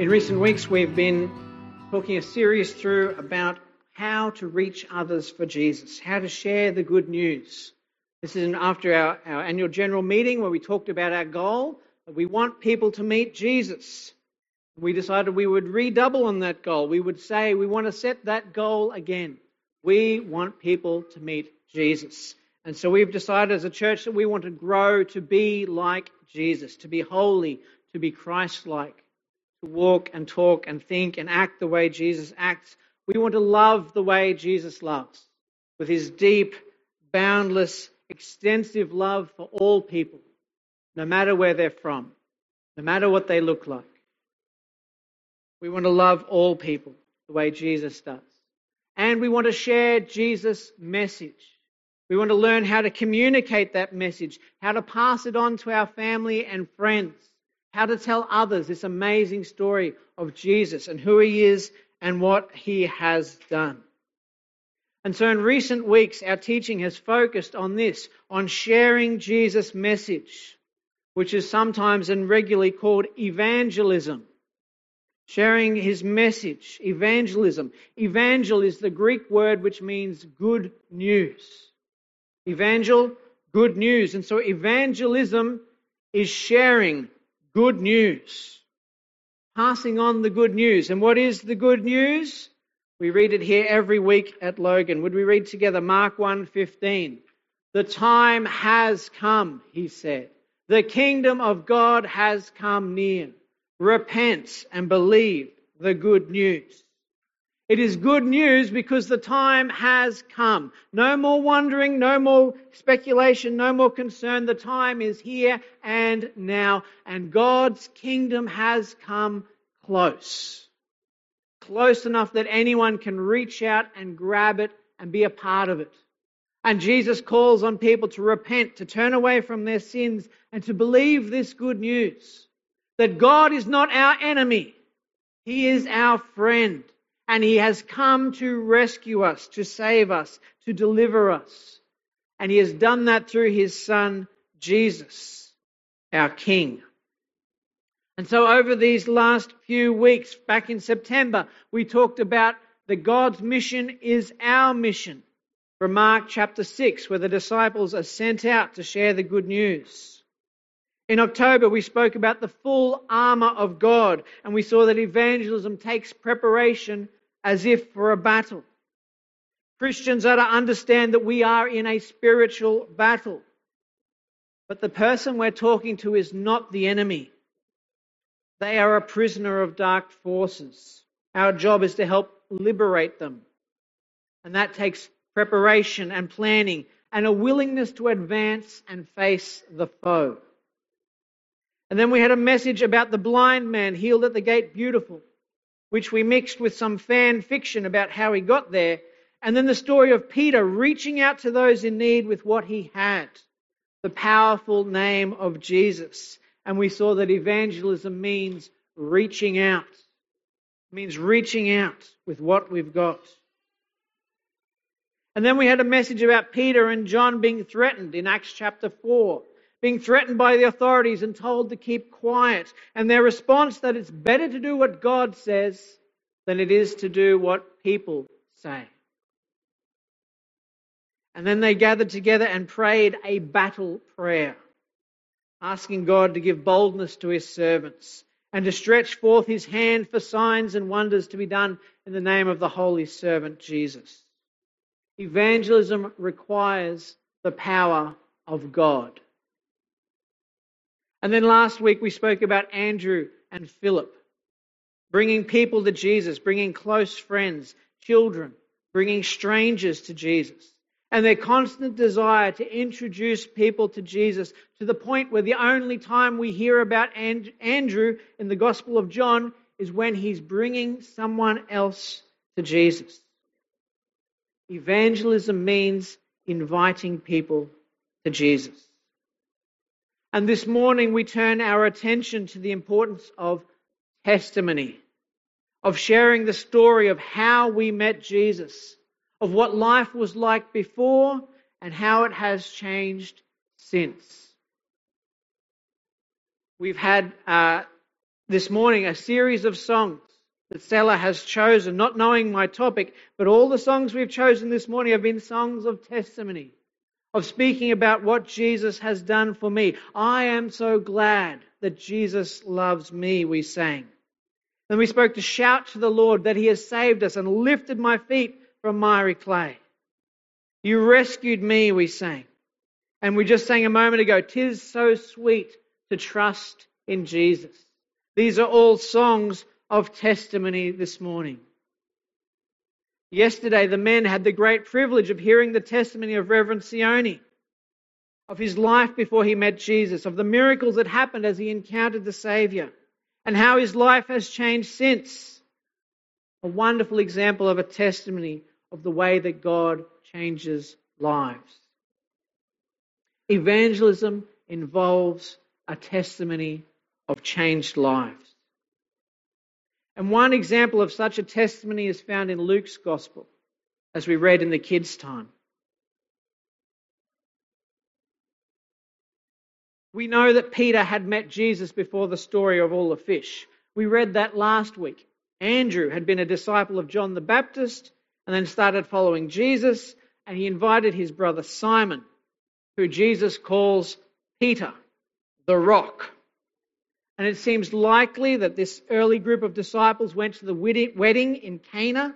In recent weeks, we've been talking a series through about how to reach others for Jesus, how to share the good news. This is after our, our annual general meeting where we talked about our goal. that We want people to meet Jesus. We decided we would redouble on that goal. We would say we want to set that goal again. We want people to meet Jesus. And so we've decided as a church that we want to grow to be like Jesus, to be holy, to be Christ like, to walk and talk and think and act the way Jesus acts. We want to love the way Jesus loves, with his deep, boundless, extensive love for all people, no matter where they're from, no matter what they look like. We want to love all people the way Jesus does. And we want to share Jesus' message we want to learn how to communicate that message, how to pass it on to our family and friends, how to tell others this amazing story of Jesus and who he is and what he has done. And so in recent weeks, our teaching has focused on this, on sharing Jesus' message, which is sometimes and regularly called evangelism. Sharing his message, evangelism. Evangel is the Greek word which means good news. Evangel, good news. And so evangelism is sharing good news, passing on the good news. And what is the good news? We read it here every week at Logan. Would we read together Mark 1:15? The time has come, he said. The kingdom of God has come near. Repent and believe the good news. It is good news because the time has come. No more wondering, no more speculation, no more concern. The time is here and now, and God's kingdom has come close. Close enough that anyone can reach out and grab it and be a part of it. And Jesus calls on people to repent, to turn away from their sins, and to believe this good news that God is not our enemy, He is our friend and he has come to rescue us, to save us, to deliver us. And he has done that through his son, Jesus, our King. And so over these last few weeks, back in September, we talked about the God's mission is our mission. From Mark chapter 6, where the disciples are sent out to share the good news. In October, we spoke about the full armor of God, and we saw that evangelism takes preparation as if for a battle. Christians are to understand that we are in a spiritual battle. But the person we're talking to is not the enemy. They are a prisoner of dark forces. Our job is to help liberate them. And that takes preparation and planning and a willingness to advance and face the foe. And then we had a message about the blind man healed at the gate beautiful which we mixed with some fan fiction about how he got there, and then the story of Peter reaching out to those in need with what he had the powerful name of Jesus. And we saw that evangelism means reaching out, it means reaching out with what we've got. And then we had a message about Peter and John being threatened in Acts chapter 4 being threatened by the authorities and told to keep quiet. And their response that it's better to do what God says than it is to do what people say. And then they gathered together and prayed a battle prayer, asking God to give boldness to his servants and to stretch forth his hand for signs and wonders to be done in the name of the holy servant Jesus. Evangelism requires the power of God. And then last week we spoke about Andrew and Philip, bringing people to Jesus, bringing close friends, children, bringing strangers to Jesus. And their constant desire to introduce people to Jesus to the point where the only time we hear about Andrew in the Gospel of John is when he's bringing someone else to Jesus. Evangelism means inviting people to Jesus. And this morning we turn our attention to the importance of testimony, of sharing the story of how we met Jesus, of what life was like before and how it has changed since. We've had uh, this morning a series of songs that Stella has chosen, not knowing my topic, but all the songs we've chosen this morning have been songs of testimony, of speaking about what Jesus has done for me. I am so glad that Jesus loves me, we sang. Then we spoke to shout to the Lord that He has saved us and lifted my feet from miry clay. You rescued me, we sang. And we just sang a moment ago, Tis so sweet to trust in Jesus. These are all songs of testimony this morning. Yesterday, the men had the great privilege of hearing the testimony of Reverend Sione, of his life before he met Jesus, of the miracles that happened as he encountered the Saviour, and how his life has changed since. A wonderful example of a testimony of the way that God changes lives. Evangelism involves a testimony of changed lives. And one example of such a testimony is found in Luke's Gospel, as we read in the kids' time. We know that Peter had met Jesus before the story of all the fish. We read that last week. Andrew had been a disciple of John the Baptist and then started following Jesus, and he invited his brother Simon, who Jesus calls Peter, the rock. And it seems likely that this early group of disciples went to the wedding in Cana,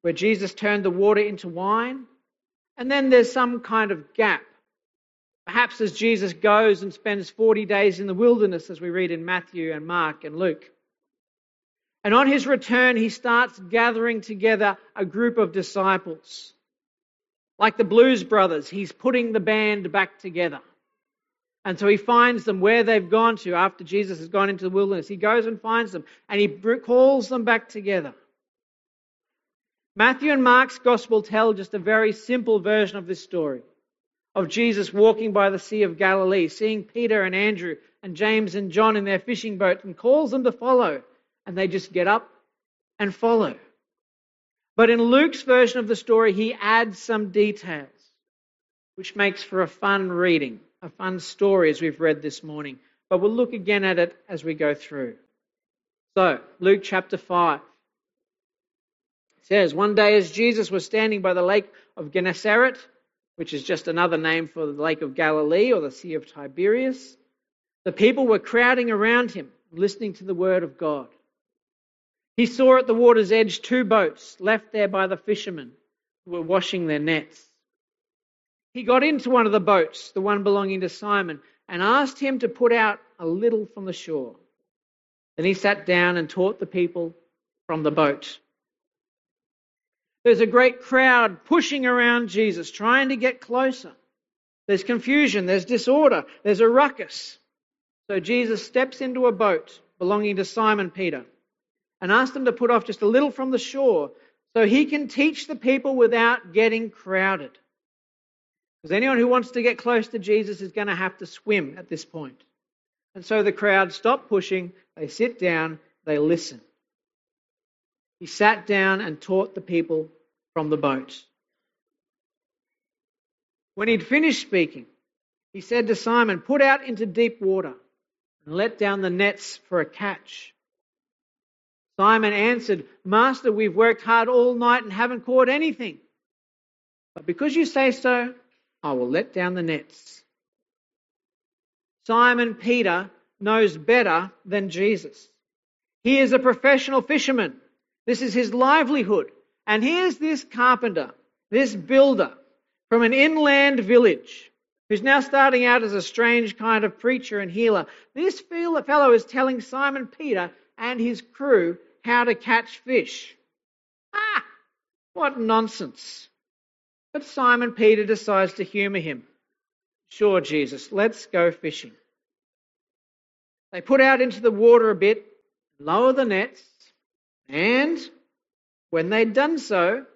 where Jesus turned the water into wine. And then there's some kind of gap. Perhaps as Jesus goes and spends 40 days in the wilderness, as we read in Matthew and Mark and Luke. And on his return, he starts gathering together a group of disciples. Like the Blues Brothers, he's putting the band back together. And so he finds them where they've gone to after Jesus has gone into the wilderness. He goes and finds them and he calls them back together. Matthew and Mark's gospel tell just a very simple version of this story of Jesus walking by the Sea of Galilee, seeing Peter and Andrew and James and John in their fishing boat, and calls them to follow. And they just get up and follow. But in Luke's version of the story, he adds some details, which makes for a fun reading a fun story as we've read this morning, but we'll look again at it as we go through. So, Luke chapter 5 says, One day as Jesus was standing by the lake of Gennesaret, which is just another name for the lake of Galilee or the Sea of Tiberias, the people were crowding around him, listening to the word of God. He saw at the water's edge two boats left there by the fishermen who were washing their nets. He got into one of the boats, the one belonging to Simon, and asked him to put out a little from the shore. Then he sat down and taught the people from the boat. There's a great crowd pushing around Jesus, trying to get closer. There's confusion, there's disorder, there's a ruckus. So Jesus steps into a boat belonging to Simon Peter and asks them to put off just a little from the shore so he can teach the people without getting crowded. Because anyone who wants to get close to Jesus is going to have to swim at this point. And so the crowd stop pushing, they sit down, they listen. He sat down and taught the people from the boat. When he'd finished speaking, he said to Simon, Put out into deep water and let down the nets for a catch. Simon answered, Master, we've worked hard all night and haven't caught anything. But because you say so, I will let down the nets. Simon Peter knows better than Jesus. He is a professional fisherman. This is his livelihood. And here's this carpenter, this builder from an inland village who's now starting out as a strange kind of preacher and healer. This fellow is telling Simon Peter and his crew how to catch fish. Ah, what nonsense. But Simon Peter decides to humour him. Sure, Jesus, let's go fishing. They put out into the water a bit, lower the nets, and when they'd done so,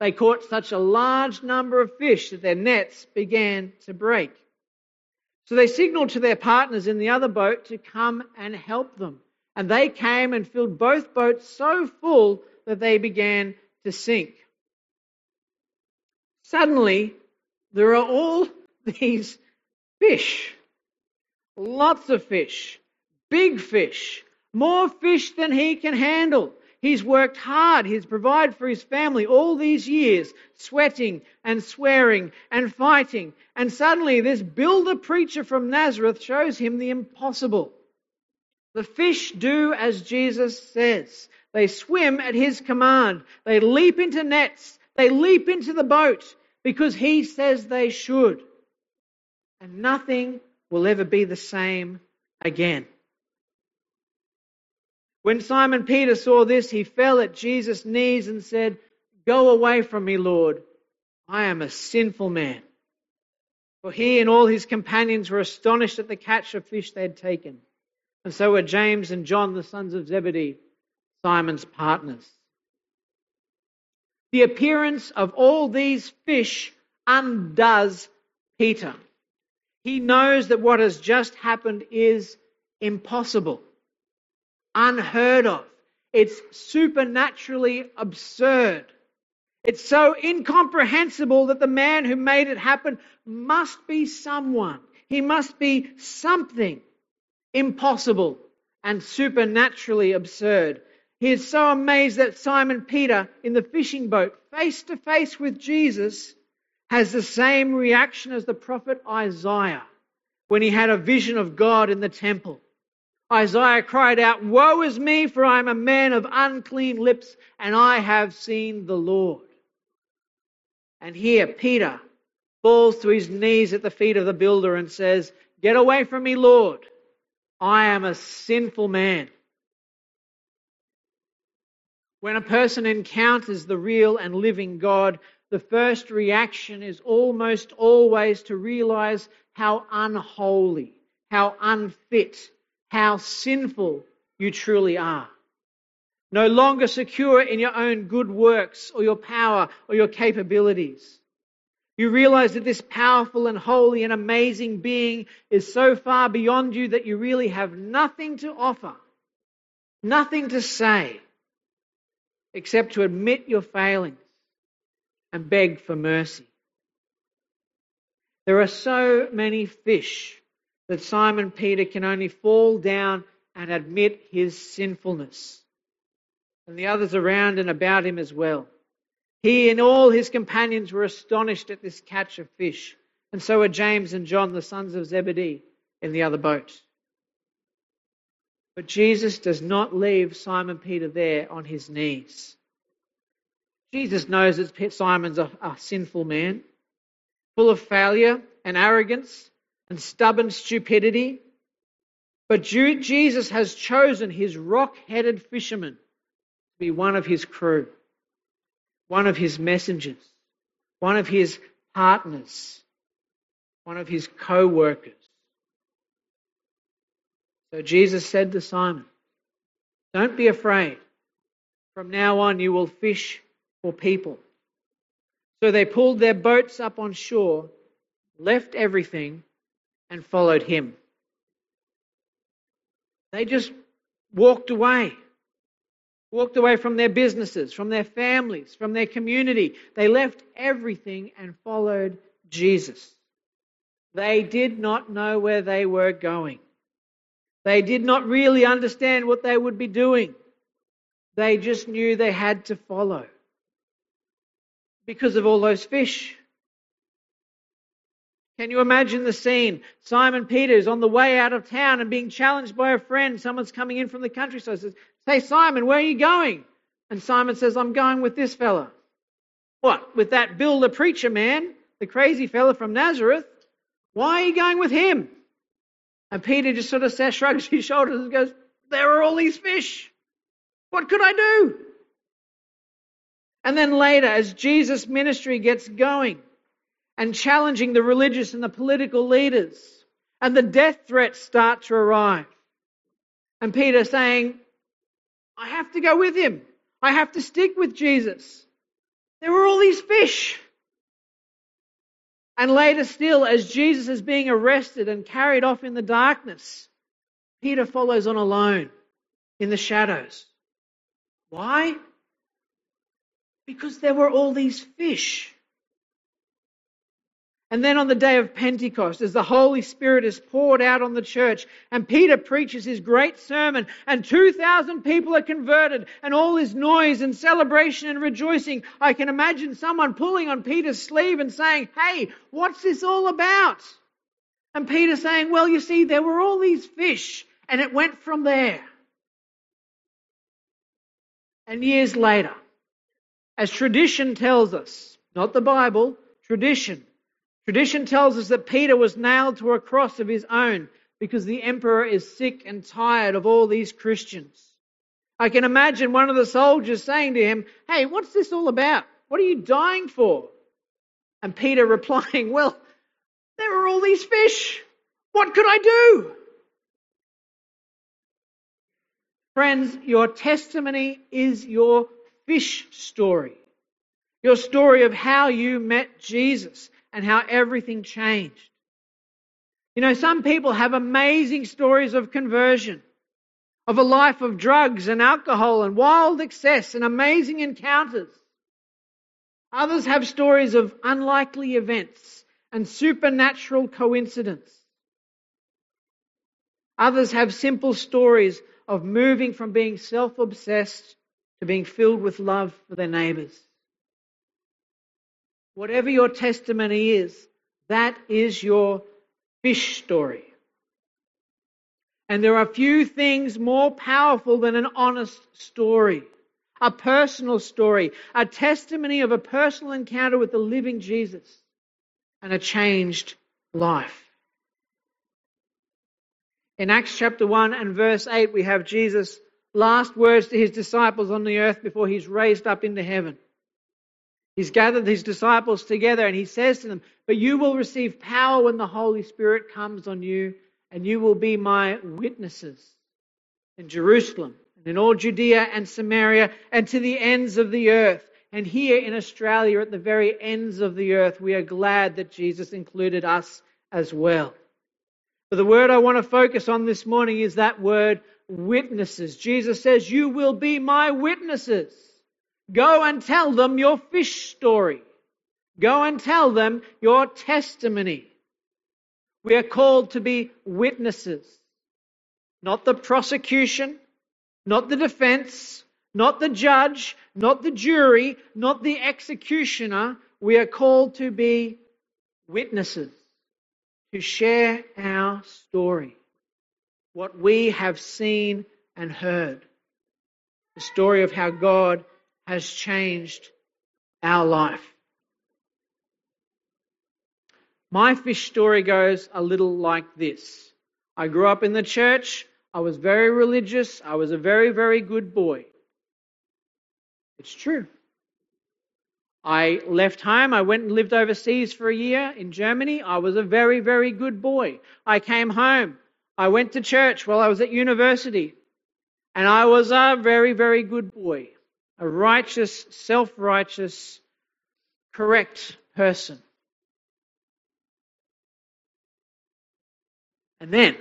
they caught such a large number of fish that their nets began to break. So they signaled to their partners in the other boat to come and help them. And they came and filled both boats so full that they began to sink. Suddenly, there are all these fish. Lots of fish. Big fish. More fish than he can handle. He's worked hard. He's provided for his family all these years, sweating and swearing and fighting. And suddenly, this builder preacher from Nazareth shows him the impossible. The fish do as Jesus says. They swim at his command. They leap into nets. They leap into the boat because he says they should. And nothing will ever be the same again. When Simon Peter saw this, he fell at Jesus' knees and said, Go away from me, Lord. I am a sinful man. For he and all his companions were astonished at the catch of fish they had taken. And so were James and John, the sons of Zebedee, Simon's partners. The appearance of all these fish undoes Peter. He knows that what has just happened is impossible unheard of. It's supernaturally absurd. It's so incomprehensible that the man who made it happen must be someone. He must be something impossible and supernaturally absurd. He is so amazed that Simon Peter in the fishing boat, face to face with Jesus, has the same reaction as the prophet Isaiah when he had a vision of God in the temple. Isaiah cried out, Woe is me, for I am a man of unclean lips, and I have seen the Lord. And here Peter falls to his knees at the feet of the builder and says, Get away from me, Lord. I am a sinful man. When a person encounters the real and living God, the first reaction is almost always to realize how unholy, how unfit, how sinful you truly are. No longer secure in your own good works or your power or your capabilities. You realize that this powerful and holy and amazing being is so far beyond you that you really have nothing to offer, nothing to say, except to admit your failings and beg for mercy. There are so many fish that Simon Peter can only fall down and admit his sinfulness. And the others around and about him as well. He and all his companions were astonished at this catch of fish, and so were James and John, the sons of Zebedee, in the other boat. But Jesus does not leave Simon Peter there on his knees. Jesus knows that Simon's a, a sinful man, full of failure and arrogance and stubborn stupidity. But Jesus has chosen his rock headed fisherman to be one of his crew, one of his messengers, one of his partners, one of his co workers. So Jesus said to Simon, Don't be afraid. From now on, you will fish for people. So they pulled their boats up on shore, left everything, and followed him. They just walked away. Walked away from their businesses, from their families, from their community. They left everything and followed Jesus. They did not know where they were going. They did not really understand what they would be doing. They just knew they had to follow because of all those fish. Can you imagine the scene? Simon Peter is on the way out of town and being challenged by a friend. Someone's coming in from the countryside. Says, "Hey Simon, where are you going?" And Simon says, "I'm going with this fella." What? With that Bill the preacher man, the crazy fella from Nazareth? Why are you going with him? And Peter just sort of shrugs his shoulders and goes, "There are all these fish. What could I do?" And then later, as Jesus' ministry gets going, and challenging the religious and the political leaders. And the death threats start to arrive. And Peter saying, I have to go with him. I have to stick with Jesus. There were all these fish. And later still, as Jesus is being arrested and carried off in the darkness, Peter follows on alone in the shadows. Why? Because there were all these fish. And then on the day of Pentecost, as the Holy Spirit is poured out on the church, and Peter preaches his great sermon, and 2,000 people are converted, and all is noise and celebration and rejoicing, I can imagine someone pulling on Peter's sleeve and saying, Hey, what's this all about? And Peter saying, Well, you see, there were all these fish, and it went from there. And years later, as tradition tells us, not the Bible, tradition, Tradition tells us that Peter was nailed to a cross of his own because the emperor is sick and tired of all these Christians. I can imagine one of the soldiers saying to him, Hey, what's this all about? What are you dying for? And Peter replying, Well, there are all these fish. What could I do? Friends, your testimony is your fish story. Your story of how you met Jesus and how everything changed. You know, some people have amazing stories of conversion, of a life of drugs and alcohol and wild excess and amazing encounters. Others have stories of unlikely events and supernatural coincidence. Others have simple stories of moving from being self obsessed to being filled with love for their neighbors. Whatever your testimony is, that is your fish story. And there are few things more powerful than an honest story, a personal story, a testimony of a personal encounter with the living Jesus and a changed life. In Acts chapter 1 and verse 8, we have Jesus' last words to his disciples on the earth before he's raised up into heaven. He's gathered his disciples together and he says to them, But you will receive power when the Holy Spirit comes on you, and you will be my witnesses in Jerusalem and in all Judea and Samaria and to the ends of the earth. And here in Australia, at the very ends of the earth, we are glad that Jesus included us as well. But the word I want to focus on this morning is that word witnesses. Jesus says, You will be my witnesses. Go and tell them your fish story. Go and tell them your testimony. We are called to be witnesses, not the prosecution, not the defense, not the judge, not the jury, not the executioner. We are called to be witnesses, to share our story, what we have seen and heard, the story of how God has changed our life. My fish story goes a little like this. I grew up in the church. I was very religious. I was a very, very good boy. It's true. I left home. I went and lived overseas for a year in Germany. I was a very, very good boy. I came home. I went to church while I was at university. And I was a very, very good boy a righteous, self righteous, correct person. And then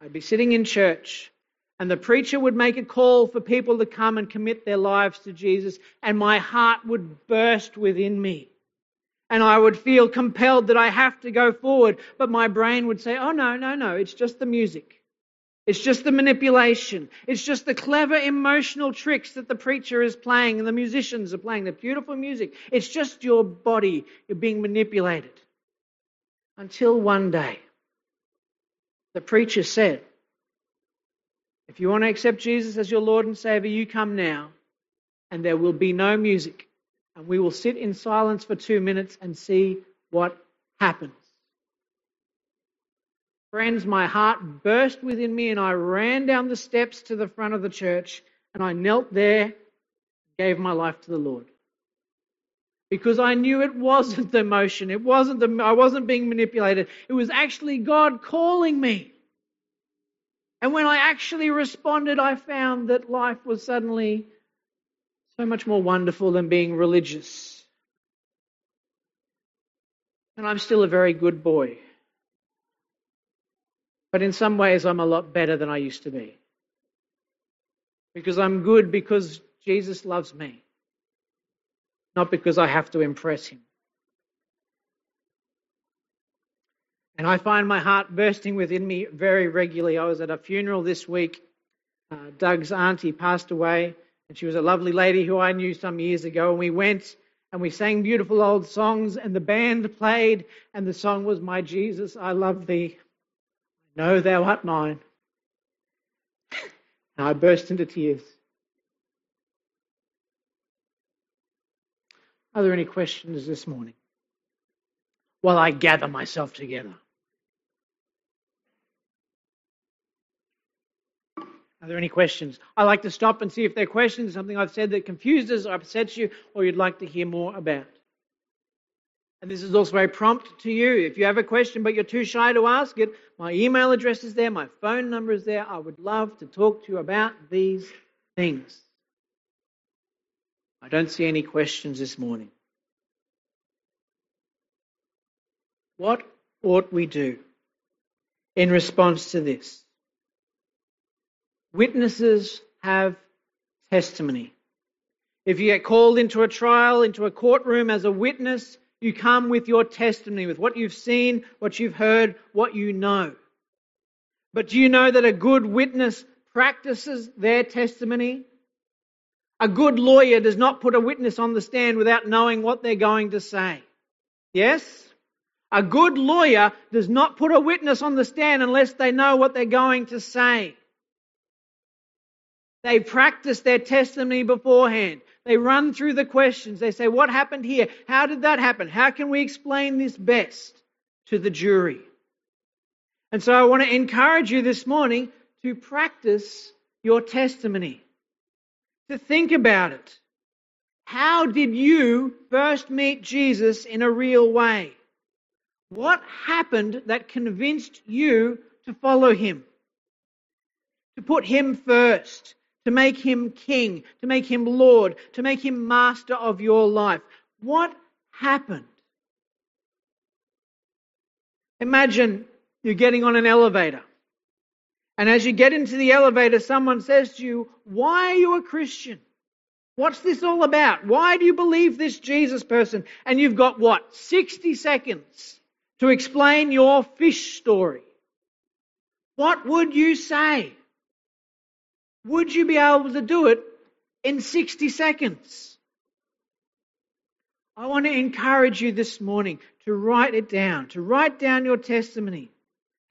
I'd be sitting in church, and the preacher would make a call for people to come and commit their lives to Jesus, and my heart would burst within me. And I would feel compelled that I have to go forward, but my brain would say, Oh, no, no, no, it's just the music. It's just the manipulation. It's just the clever emotional tricks that the preacher is playing and the musicians are playing, the beautiful music. It's just your body. You're being manipulated. Until one day, the preacher said, If you want to accept Jesus as your Lord and Savior, you come now, and there will be no music. And we will sit in silence for two minutes and see what happens. Friends, my heart burst within me and I ran down the steps to the front of the church and I knelt there and gave my life to the Lord. Because I knew it wasn't the emotion, it wasn't the, I wasn't being manipulated. It was actually God calling me. And when I actually responded, I found that life was suddenly so much more wonderful than being religious. And I'm still a very good boy. But in some ways, I'm a lot better than I used to be. Because I'm good because Jesus loves me, not because I have to impress him. And I find my heart bursting within me very regularly. I was at a funeral this week. Uh, Doug's auntie passed away, and she was a lovely lady who I knew some years ago. And we went and we sang beautiful old songs, and the band played, and the song was My Jesus, I Love Thee. Know Thou art mine. and I burst into tears. Are there any questions this morning? While I gather myself together. Are there any questions? I like to stop and see if there are questions, something I've said that confuses or upsets you, or you'd like to hear more about. And this is also a prompt to you. If you have a question but you're too shy to ask it, my email address is there, my phone number is there. I would love to talk to you about these things. I don't see any questions this morning. What ought we do in response to this? Witnesses have testimony. If you get called into a trial, into a courtroom as a witness, you come with your testimony, with what you've seen, what you've heard, what you know. But do you know that a good witness practices their testimony? A good lawyer does not put a witness on the stand without knowing what they're going to say. Yes? A good lawyer does not put a witness on the stand unless they know what they're going to say. They practice their testimony beforehand. They run through the questions. They say, What happened here? How did that happen? How can we explain this best to the jury? And so I want to encourage you this morning to practice your testimony, to think about it. How did you first meet Jesus in a real way? What happened that convinced you to follow him? To put him first, to make him king, to make him Lord, to make him master of your life. What happened? Imagine you're getting on an elevator. And as you get into the elevator, someone says to you, Why are you a Christian? What's this all about? Why do you believe this Jesus person? And you've got what? 60 seconds to explain your fish story. What would you say? Would you be able to do it in 60 seconds? I want to encourage you this morning to write it down, to write down your testimony,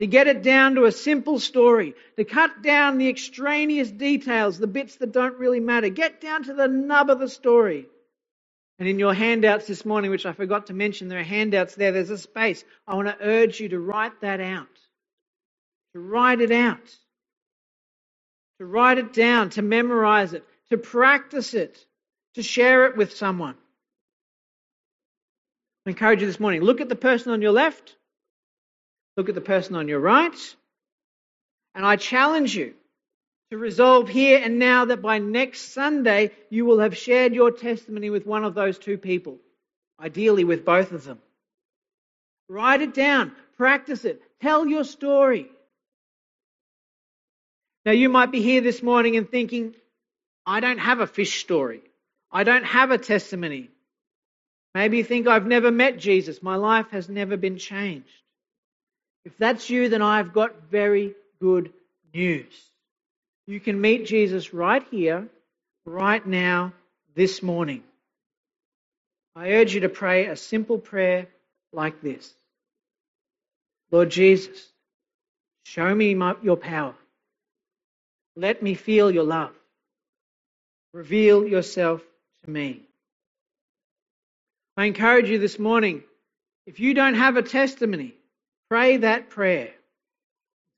to get it down to a simple story, to cut down the extraneous details, the bits that don't really matter. Get down to the nub of the story. And in your handouts this morning, which I forgot to mention, there are handouts there, there's a space. I want to urge you to write that out. To write it out to write it down, to memorize it, to practice it, to share it with someone. I encourage you this morning look at the person on your left, look at the person on your right, and I challenge you to resolve here and now that by next Sunday you will have shared your testimony with one of those two people, ideally with both of them. Write it down, practice it, tell your story. Now, you might be here this morning and thinking, I don't have a fish story. I don't have a testimony. Maybe you think, I've never met Jesus. My life has never been changed. If that's you, then I've got very good news. You can meet Jesus right here, right now, this morning. I urge you to pray a simple prayer like this Lord Jesus, show me my, your power. Let me feel your love. Reveal yourself to me. I encourage you this morning, if you don't have a testimony, pray that prayer.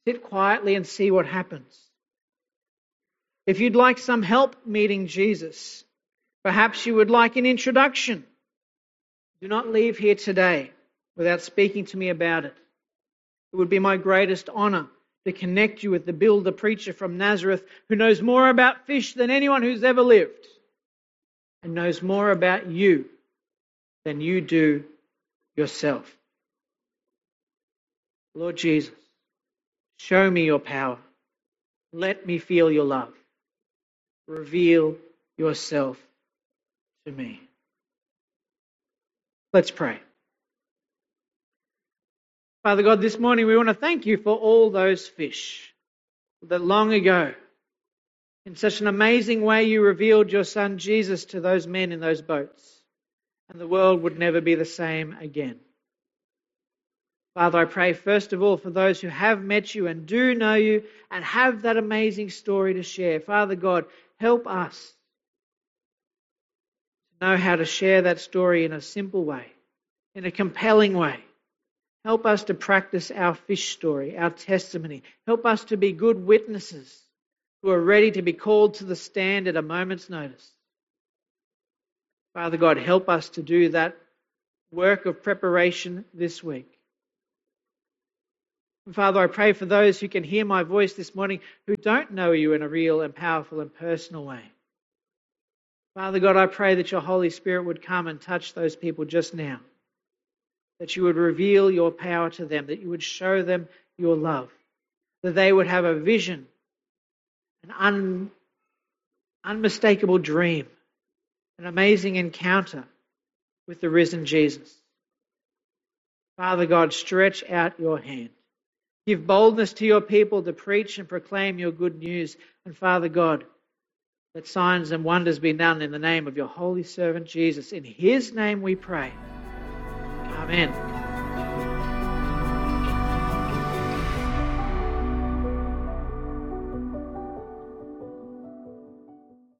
Sit quietly and see what happens. If you'd like some help meeting Jesus, perhaps you would like an introduction. Do not leave here today without speaking to me about it. It would be my greatest honor to connect you with the builder preacher from Nazareth who knows more about fish than anyone who's ever lived and knows more about you than you do yourself. Lord Jesus, show me your power. Let me feel your love. Reveal yourself to me. Let's pray. Father God, this morning we want to thank you for all those fish that long ago, in such an amazing way, you revealed your son Jesus to those men in those boats, and the world would never be the same again. Father, I pray first of all for those who have met you and do know you and have that amazing story to share. Father God, help us to know how to share that story in a simple way, in a compelling way Help us to practice our fish story, our testimony. Help us to be good witnesses who are ready to be called to the stand at a moment's notice. Father God, help us to do that work of preparation this week. And Father, I pray for those who can hear my voice this morning who don't know you in a real and powerful and personal way. Father God, I pray that your Holy Spirit would come and touch those people just now that you would reveal your power to them, that you would show them your love, that they would have a vision, an un, unmistakable dream, an amazing encounter with the risen Jesus. Father God, stretch out your hand. Give boldness to your people to preach and proclaim your good news. And Father God, that signs and wonders be done in the name of your holy servant Jesus. In his name we pray. Amen.